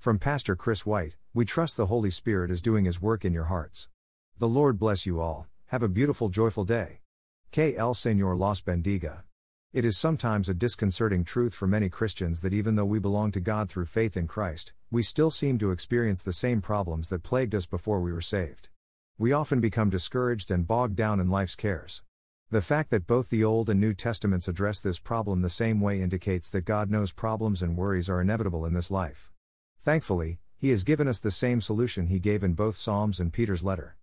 From Pastor Chris White, we trust the Holy Spirit is doing His work in your hearts. The Lord bless you all, have a beautiful, joyful day. Que el Señor los bendiga. It is sometimes a disconcerting truth for many Christians that even though we belong to God through faith in Christ, we still seem to experience the same problems that plagued us before we were saved. We often become discouraged and bogged down in life's cares. The fact that both the Old and New Testaments address this problem the same way indicates that God knows problems and worries are inevitable in this life. Thankfully, He has given us the same solution He gave in both Psalms and Peter's letter.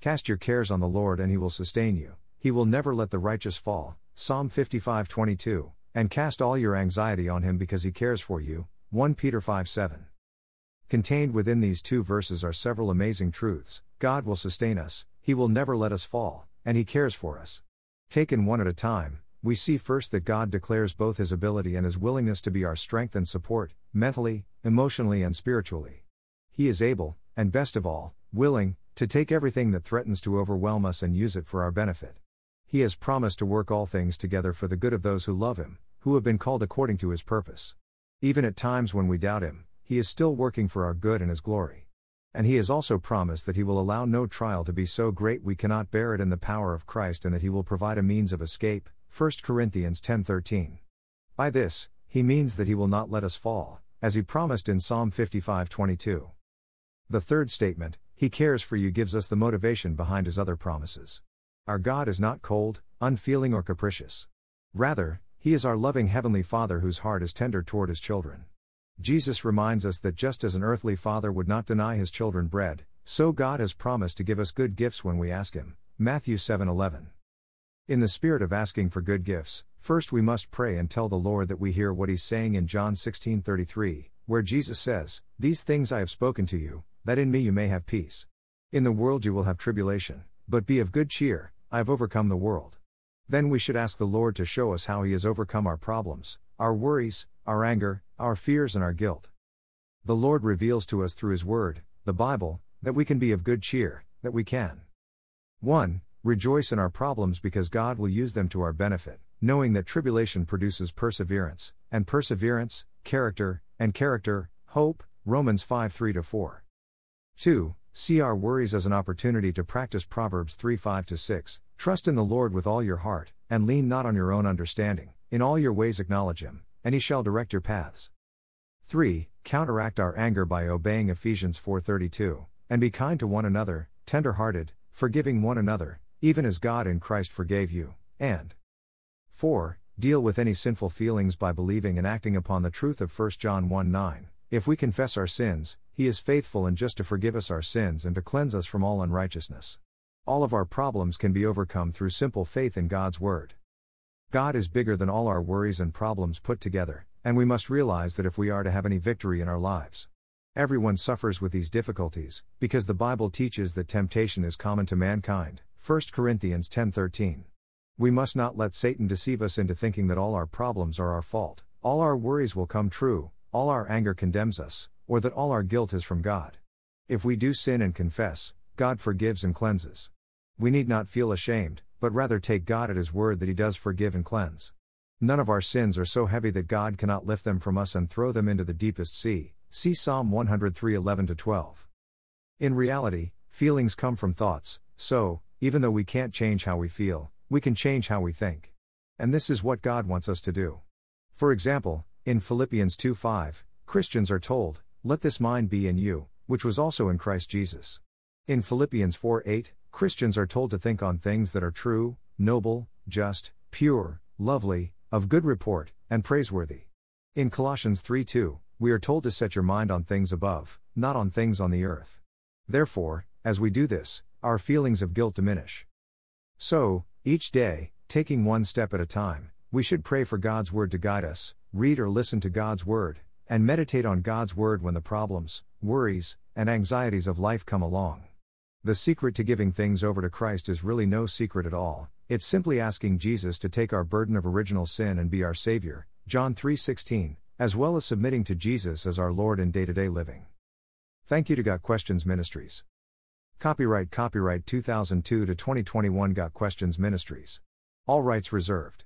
Cast your cares on the Lord and He will sustain you, He will never let the righteous fall. Psalm 55:22, and cast all your anxiety on him because he cares for you. 1 Peter 5:7. Contained within these two verses are several amazing truths. God will sustain us, he will never let us fall, and he cares for us. Taken one at a time, we see first that God declares both his ability and his willingness to be our strength and support, mentally, emotionally, and spiritually. He is able, and best of all, willing, to take everything that threatens to overwhelm us and use it for our benefit. He has promised to work all things together for the good of those who love Him, who have been called according to His purpose. Even at times when we doubt Him, He is still working for our good and His glory. And He has also promised that He will allow no trial to be so great we cannot bear it in the power of Christ and that He will provide a means of escape. 1 Corinthians 10:13. By this, He means that He will not let us fall, as He promised in Psalm 55:22. The third statement, He cares for you, gives us the motivation behind His other promises. Our God is not cold, unfeeling, or capricious. Rather, He is our loving Heavenly Father whose heart is tender toward His children. Jesus reminds us that just as an earthly father would not deny his children bread, so God has promised to give us good gifts when we ask Him. Matthew 7:11. In the spirit of asking for good gifts, first we must pray and tell the Lord that we hear what he's saying in John 16:33, where Jesus says, "These things I have spoken to you, that in me you may have peace. In the world you will have tribulation, but be of good cheer, I have overcome the world." Then we should ask the Lord to show us how he has overcome our problems, our worries, our anger, our fears and our guilt. The Lord reveals to us through his word, the Bible, that we can be of good cheer, that we can 1. Rejoice in our problems because God will use them to our benefit, knowing that tribulation produces perseverance, and perseverance, character, and character, hope. Romans 5 3 4. 2. See our worries as an opportunity to practice Proverbs 3 5 6. Trust in the Lord with all your heart, and lean not on your own understanding. In all your ways acknowledge him, and he shall direct your paths. 3. Counteract our anger by obeying Ephesians 4:32, and be kind to one another, tender-hearted, forgiving one another, even as God in Christ forgave you, and 4. Deal with any sinful feelings by believing and acting upon the truth of 1 John 1 9. If we confess our sins, he is faithful and just to forgive us our sins and to cleanse us from all unrighteousness. All of our problems can be overcome through simple faith in God's Word. God is bigger than all our worries and problems put together, and we must realize that if we are to have any victory in our lives, everyone suffers with these difficulties, because the Bible teaches that temptation is common to mankind. 1 Corinthians 10:13. We must not let Satan deceive us into thinking that all our problems are our fault, all our worries will come true, all our anger condemns us, or that all our guilt is from God. If we do sin and confess, God forgives and cleanses. We need not feel ashamed, but rather take God at His word that He does forgive and cleanse. None of our sins are so heavy that God cannot lift them from us and throw them into the deepest sea. See Psalm 103 11 12. In reality, feelings come from thoughts, so, even though we can't change how we feel, we can change how we think. And this is what God wants us to do. For example, in Philippians 2 5, Christians are told, Let this mind be in you, which was also in Christ Jesus. In Philippians 4 8, Christians are told to think on things that are true, noble, just, pure, lovely, of good report, and praiseworthy. In Colossians 3 2, we are told to set your mind on things above, not on things on the earth. Therefore, as we do this, our feelings of guilt diminish. So, each day, taking one step at a time, we should pray for God's Word to guide us, read or listen to God's Word, and meditate on God's Word when the problems, worries, and anxieties of life come along. The secret to giving things over to Christ is really no secret at all. It's simply asking Jesus to take our burden of original sin and be our savior, John 3:16, as well as submitting to Jesus as our Lord in day-to-day living. Thank you to Got Questions Ministries. Copyright Copyright 2002 to 2021 Got Questions Ministries. All rights reserved.